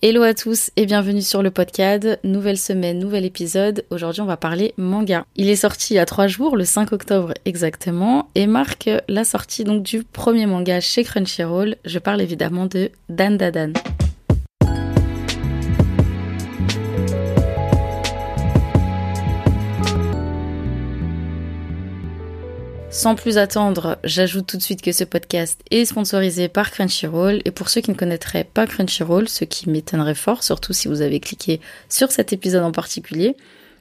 Hello à tous et bienvenue sur le podcast. Nouvelle semaine, nouvel épisode. Aujourd'hui, on va parler manga. Il est sorti il y a trois jours, le 5 octobre exactement, et marque la sortie donc du premier manga chez Crunchyroll. Je parle évidemment de Dan Dadan. Sans plus attendre, j'ajoute tout de suite que ce podcast est sponsorisé par Crunchyroll. Et pour ceux qui ne connaîtraient pas Crunchyroll, ce qui m'étonnerait fort, surtout si vous avez cliqué sur cet épisode en particulier,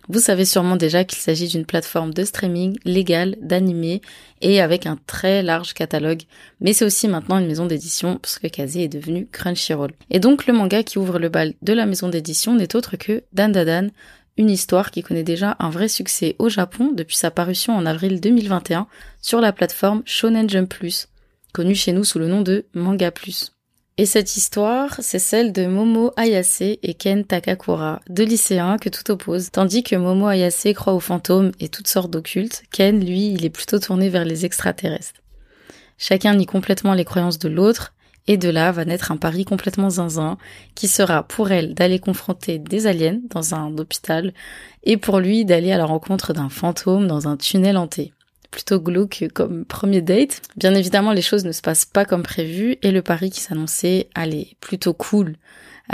vous savez sûrement déjà qu'il s'agit d'une plateforme de streaming légale d'animés et avec un très large catalogue. Mais c'est aussi maintenant une maison d'édition parce que Kazé est devenu Crunchyroll. Et donc le manga qui ouvre le bal de la maison d'édition n'est autre que Dan Dan, une histoire qui connaît déjà un vrai succès au Japon depuis sa parution en avril 2021 sur la plateforme Shonen Jump Plus, connue chez nous sous le nom de Manga Plus. Et cette histoire, c'est celle de Momo Ayase et Ken Takakura, deux lycéens que tout oppose. Tandis que Momo Ayase croit aux fantômes et toutes sortes d'occultes, Ken, lui, il est plutôt tourné vers les extraterrestres. Chacun nie complètement les croyances de l'autre, et de là va naître un pari complètement zinzin qui sera pour elle d'aller confronter des aliens dans un hôpital et pour lui d'aller à la rencontre d'un fantôme dans un tunnel hanté. Plutôt glauque comme premier date. Bien évidemment, les choses ne se passent pas comme prévu et le pari qui s'annonçait, allez, plutôt cool,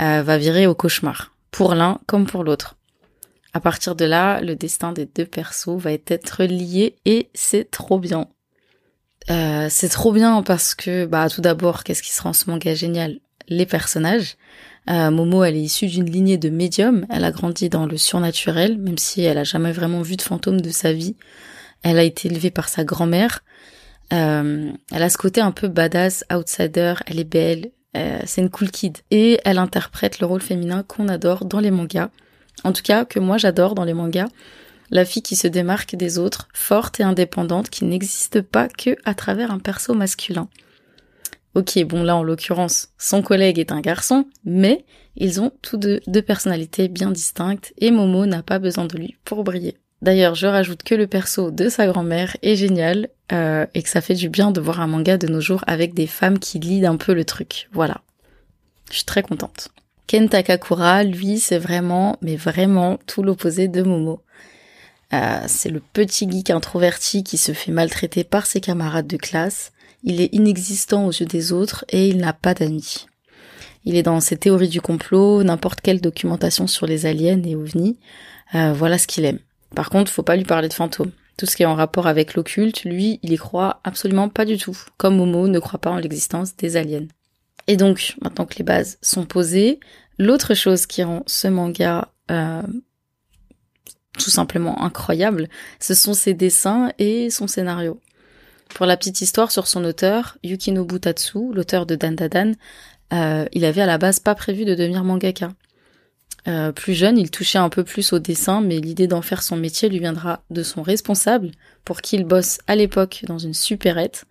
euh, va virer au cauchemar. Pour l'un comme pour l'autre. À partir de là, le destin des deux persos va être lié et c'est trop bien. Euh, c'est trop bien parce que, bah, tout d'abord, qu'est-ce qui se rend ce manga génial? Les personnages. Euh, Momo, elle est issue d'une lignée de médiums. Elle a grandi dans le surnaturel, même si elle a jamais vraiment vu de fantôme de sa vie. Elle a été élevée par sa grand-mère. Euh, elle a ce côté un peu badass, outsider. Elle est belle. c'est une cool kid. Et elle interprète le rôle féminin qu'on adore dans les mangas. En tout cas, que moi j'adore dans les mangas la fille qui se démarque des autres, forte et indépendante, qui n'existe pas que à travers un perso masculin. Ok, bon là en l'occurrence, son collègue est un garçon, mais ils ont tous deux deux personnalités bien distinctes et Momo n'a pas besoin de lui pour briller. D'ailleurs, je rajoute que le perso de sa grand-mère est génial euh, et que ça fait du bien de voir un manga de nos jours avec des femmes qui lident un peu le truc. Voilà. Je suis très contente. Ken Takakura, lui, c'est vraiment, mais vraiment tout l'opposé de Momo. Euh, c'est le petit geek introverti qui se fait maltraiter par ses camarades de classe. Il est inexistant aux yeux des autres et il n'a pas d'amis. Il est dans ses théories du complot, n'importe quelle documentation sur les aliens et ovnis. Euh, voilà ce qu'il aime. Par contre, faut pas lui parler de fantômes. Tout ce qui est en rapport avec l'occulte, lui, il y croit absolument pas du tout. Comme Momo ne croit pas en l'existence des aliens. Et donc, maintenant que les bases sont posées, l'autre chose qui rend ce manga euh, tout simplement incroyable, ce sont ses dessins et son scénario. Pour la petite histoire sur son auteur, Yukinobu Tatsu, l'auteur de Dandadan, euh, il avait à la base pas prévu de devenir mangaka. Euh, plus jeune, il touchait un peu plus au dessin, mais l'idée d'en faire son métier lui viendra de son responsable, pour qui il bosse à l'époque dans une supérette,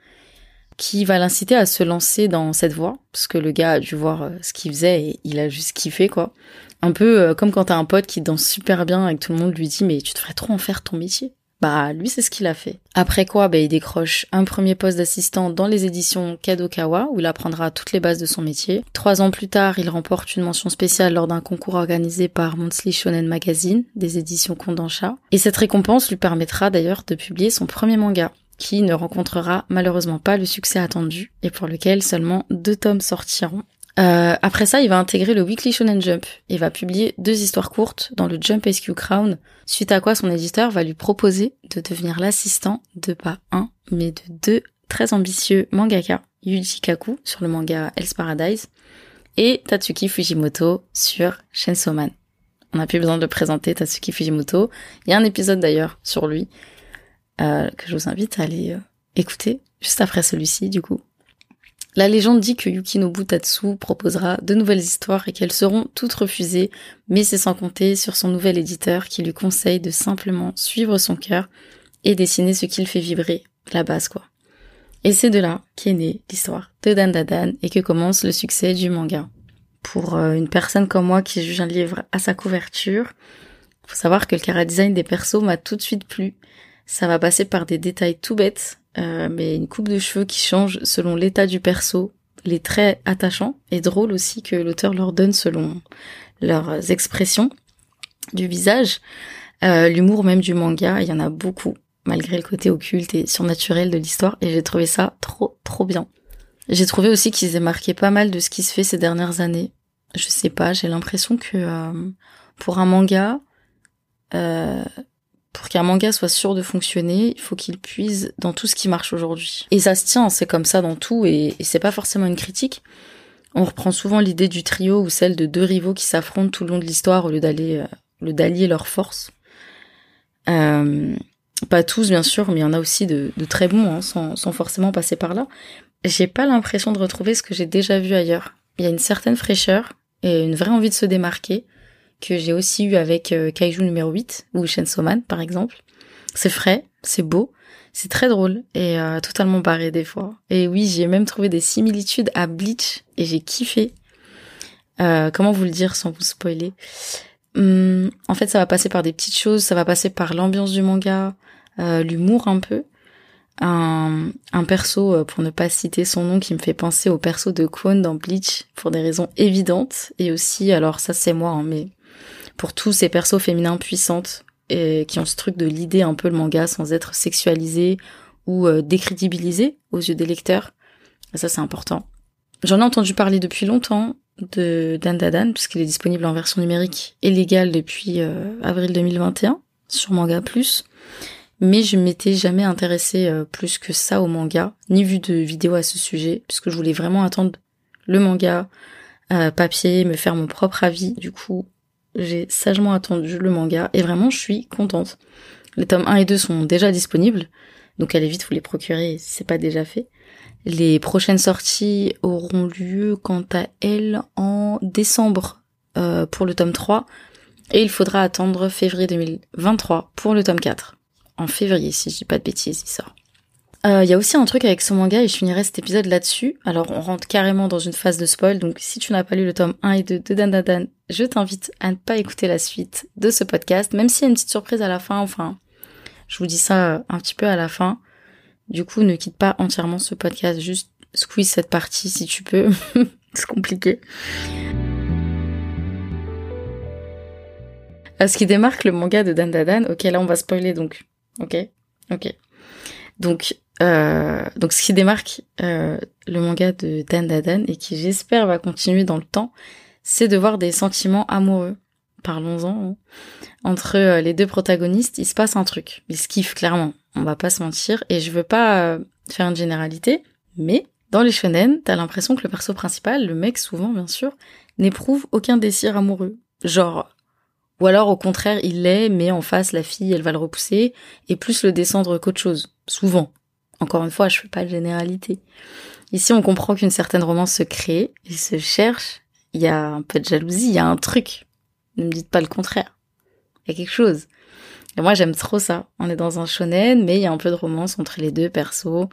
qui va l'inciter à se lancer dans cette voie, parce que le gars a dû voir euh, ce qu'il faisait et il a juste kiffé, quoi. Un peu euh, comme quand t'as un pote qui danse super bien et que tout le monde lui dit mais tu devrais trop en faire ton métier. Bah lui c'est ce qu'il a fait. Après quoi, bah, il décroche un premier poste d'assistant dans les éditions Kadokawa où il apprendra toutes les bases de son métier. Trois ans plus tard, il remporte une mention spéciale lors d'un concours organisé par Monthly Shonen Magazine des éditions Kondansha. Et cette récompense lui permettra d'ailleurs de publier son premier manga qui ne rencontrera malheureusement pas le succès attendu et pour lequel seulement deux tomes sortiront euh, après ça, il va intégrer le Weekly Shonen Jump et va publier deux histoires courtes dans le Jump SQ Crown, suite à quoi son éditeur va lui proposer de devenir l'assistant de pas un, mais de deux très ambitieux mangaka, Yuji Kaku sur le manga Hell's Paradise et Tatsuki Fujimoto sur Chainsaw Man. On n'a plus besoin de le présenter, Tatsuki Fujimoto. Il y a un épisode d'ailleurs sur lui euh, que je vous invite à aller euh, écouter juste après celui-ci du coup. La légende dit que Yukinobu Tatsu proposera de nouvelles histoires et qu'elles seront toutes refusées, mais c'est sans compter sur son nouvel éditeur qui lui conseille de simplement suivre son cœur et dessiner ce qu'il fait vibrer, la base quoi. Et c'est de là qu'est née l'histoire de Dan Dadan et que commence le succès du manga. Pour euh, une personne comme moi qui juge un livre à sa couverture, faut savoir que le cara design des persos m'a tout de suite plu. Ça va passer par des détails tout bêtes, euh, mais une coupe de cheveux qui change selon l'état du perso, les traits attachants et drôles aussi que l'auteur leur donne selon leurs expressions du visage. Euh, l'humour même du manga, il y en a beaucoup, malgré le côté occulte et surnaturel de l'histoire, et j'ai trouvé ça trop, trop bien. J'ai trouvé aussi qu'ils marqué pas mal de ce qui se fait ces dernières années. Je sais pas, j'ai l'impression que euh, pour un manga, euh, pour qu'un manga soit sûr de fonctionner, il faut qu'il puise dans tout ce qui marche aujourd'hui. Et ça se tient, c'est comme ça dans tout, et, c'est pas forcément une critique. On reprend souvent l'idée du trio ou celle de deux rivaux qui s'affrontent tout le long de l'histoire au lieu d'aller, euh, le d'allier leurs forces. Euh, pas tous bien sûr, mais il y en a aussi de, de très bons, hein, sans, sans forcément passer par là. J'ai pas l'impression de retrouver ce que j'ai déjà vu ailleurs. Il y a une certaine fraîcheur et une vraie envie de se démarquer que j'ai aussi eu avec euh, Kaiju numéro 8 ou Chainsaw Man par exemple. C'est frais, c'est beau, c'est très drôle et euh, totalement barré des fois. Et oui, j'ai même trouvé des similitudes à Bleach et j'ai kiffé. Euh, comment vous le dire sans vous spoiler? Hum, En fait, ça va passer par des petites choses, ça va passer par l'ambiance du manga, l'humour un peu. Un, perso, pour ne pas citer son nom, qui me fait penser au perso de Kwon dans Bleach, pour des raisons évidentes. Et aussi, alors ça c'est moi, hein, mais pour tous ces persos féminins puissantes et qui ont ce truc de l'idée un peu le manga sans être sexualisé ou euh, décrédibilisé aux yeux des lecteurs. ça c'est important. J'en ai entendu parler depuis longtemps de Dan Dadan puisqu'il est disponible en version numérique et légale depuis euh, avril 2021 sur Manga Plus. Mais je m'étais jamais intéressée euh, plus que ça au manga, ni vu de vidéo à ce sujet, puisque je voulais vraiment attendre le manga papier, me faire mon propre avis. Du coup, j'ai sagement attendu le manga et vraiment je suis contente. Les tomes 1 et 2 sont déjà disponibles, donc allez vite vous les procurer si c'est pas déjà fait. Les prochaines sorties auront lieu quant à elles en décembre euh, pour le tome 3 et il faudra attendre février 2023 pour le tome 4. En février si je dis pas de bêtises il sort. Il euh, y a aussi un truc avec ce manga et je finirai cet épisode là-dessus. Alors on rentre carrément dans une phase de spoil, donc si tu n'as pas lu le tome 1 et 2 de Dan Dan je t'invite à ne pas écouter la suite de ce podcast, même s'il y a une petite surprise à la fin, enfin, je vous dis ça un petit peu à la fin. Du coup, ne quitte pas entièrement ce podcast, juste squeeze cette partie si tu peux. C'est compliqué. À ce qui démarque le manga de Dan Dan, ok, là on va spoiler donc. Ok, ok. Donc euh, donc ce qui démarque euh, le manga de Dan Dadan et qui j'espère va continuer dans le temps, c'est de voir des sentiments amoureux. Parlons-en. Hein. Entre euh, les deux protagonistes, il se passe un truc. Ils se kiffent clairement. On va pas se mentir. Et je veux pas faire une généralité, mais dans les shonen, t'as l'impression que le perso principal, le mec souvent bien sûr, n'éprouve aucun désir amoureux. Genre, ou alors au contraire il l'est, mais en face la fille elle va le repousser et plus le descendre qu'autre chose. Souvent. Encore une fois, je fais pas de généralité. Ici, on comprend qu'une certaine romance se crée, il se cherche, il y a un peu de jalousie, il y a un truc. Ne me dites pas le contraire. Il y a quelque chose. Et moi, j'aime trop ça. On est dans un shonen, mais il y a un peu de romance entre les deux persos,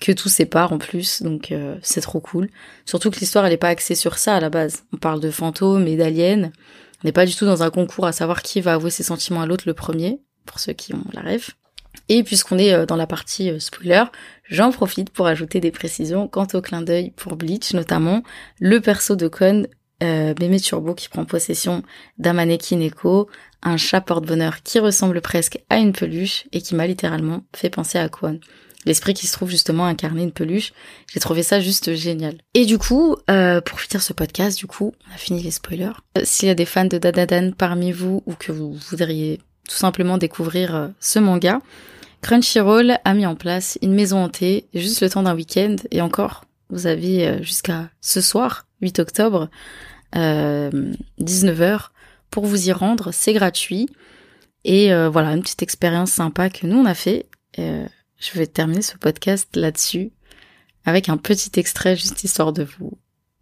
que tout sépare en plus, donc euh, c'est trop cool. Surtout que l'histoire, elle est pas axée sur ça à la base. On parle de fantômes et d'aliens. On n'est pas du tout dans un concours à savoir qui va avouer ses sentiments à l'autre le premier, pour ceux qui ont la rêve. Et puisqu'on est euh, dans la partie euh, spoiler, j'en profite pour ajouter des précisions quant au clin d'œil pour Bleach, notamment le perso de Kon, euh, Turbo, qui prend possession d'un mannequin Neko, un chat porte-bonheur qui ressemble presque à une peluche et qui m'a littéralement fait penser à Kwon. L'esprit qui se trouve justement incarner une peluche, j'ai trouvé ça juste génial. Et du coup, euh, pour finir ce podcast, du coup, on a fini les spoilers. S'il y a des fans de Dadadan parmi vous ou que vous voudriez tout simplement découvrir euh, ce manga. Crunchyroll a mis en place une maison hantée juste le temps d'un week-end et encore, vous avez euh, jusqu'à ce soir, 8 octobre, euh, 19h, pour vous y rendre. C'est gratuit. Et euh, voilà, une petite expérience sympa que nous on a fait. je vais terminer ce podcast là-dessus avec un petit extrait juste histoire de vous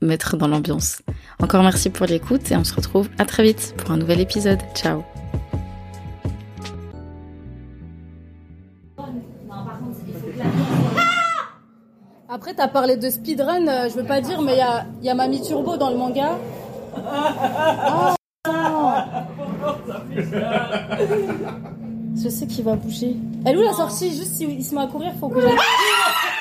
mettre dans l'ambiance. Encore merci pour l'écoute et on se retrouve à très vite pour un nouvel épisode. Ciao Après, t'as parlé de speedrun, euh, je veux pas dire, mais il y a, y a Mamie Turbo dans le manga. je sais qu'il va bouger. Elle où la sortie? Juste s'il se met à courir, faut que j'aille.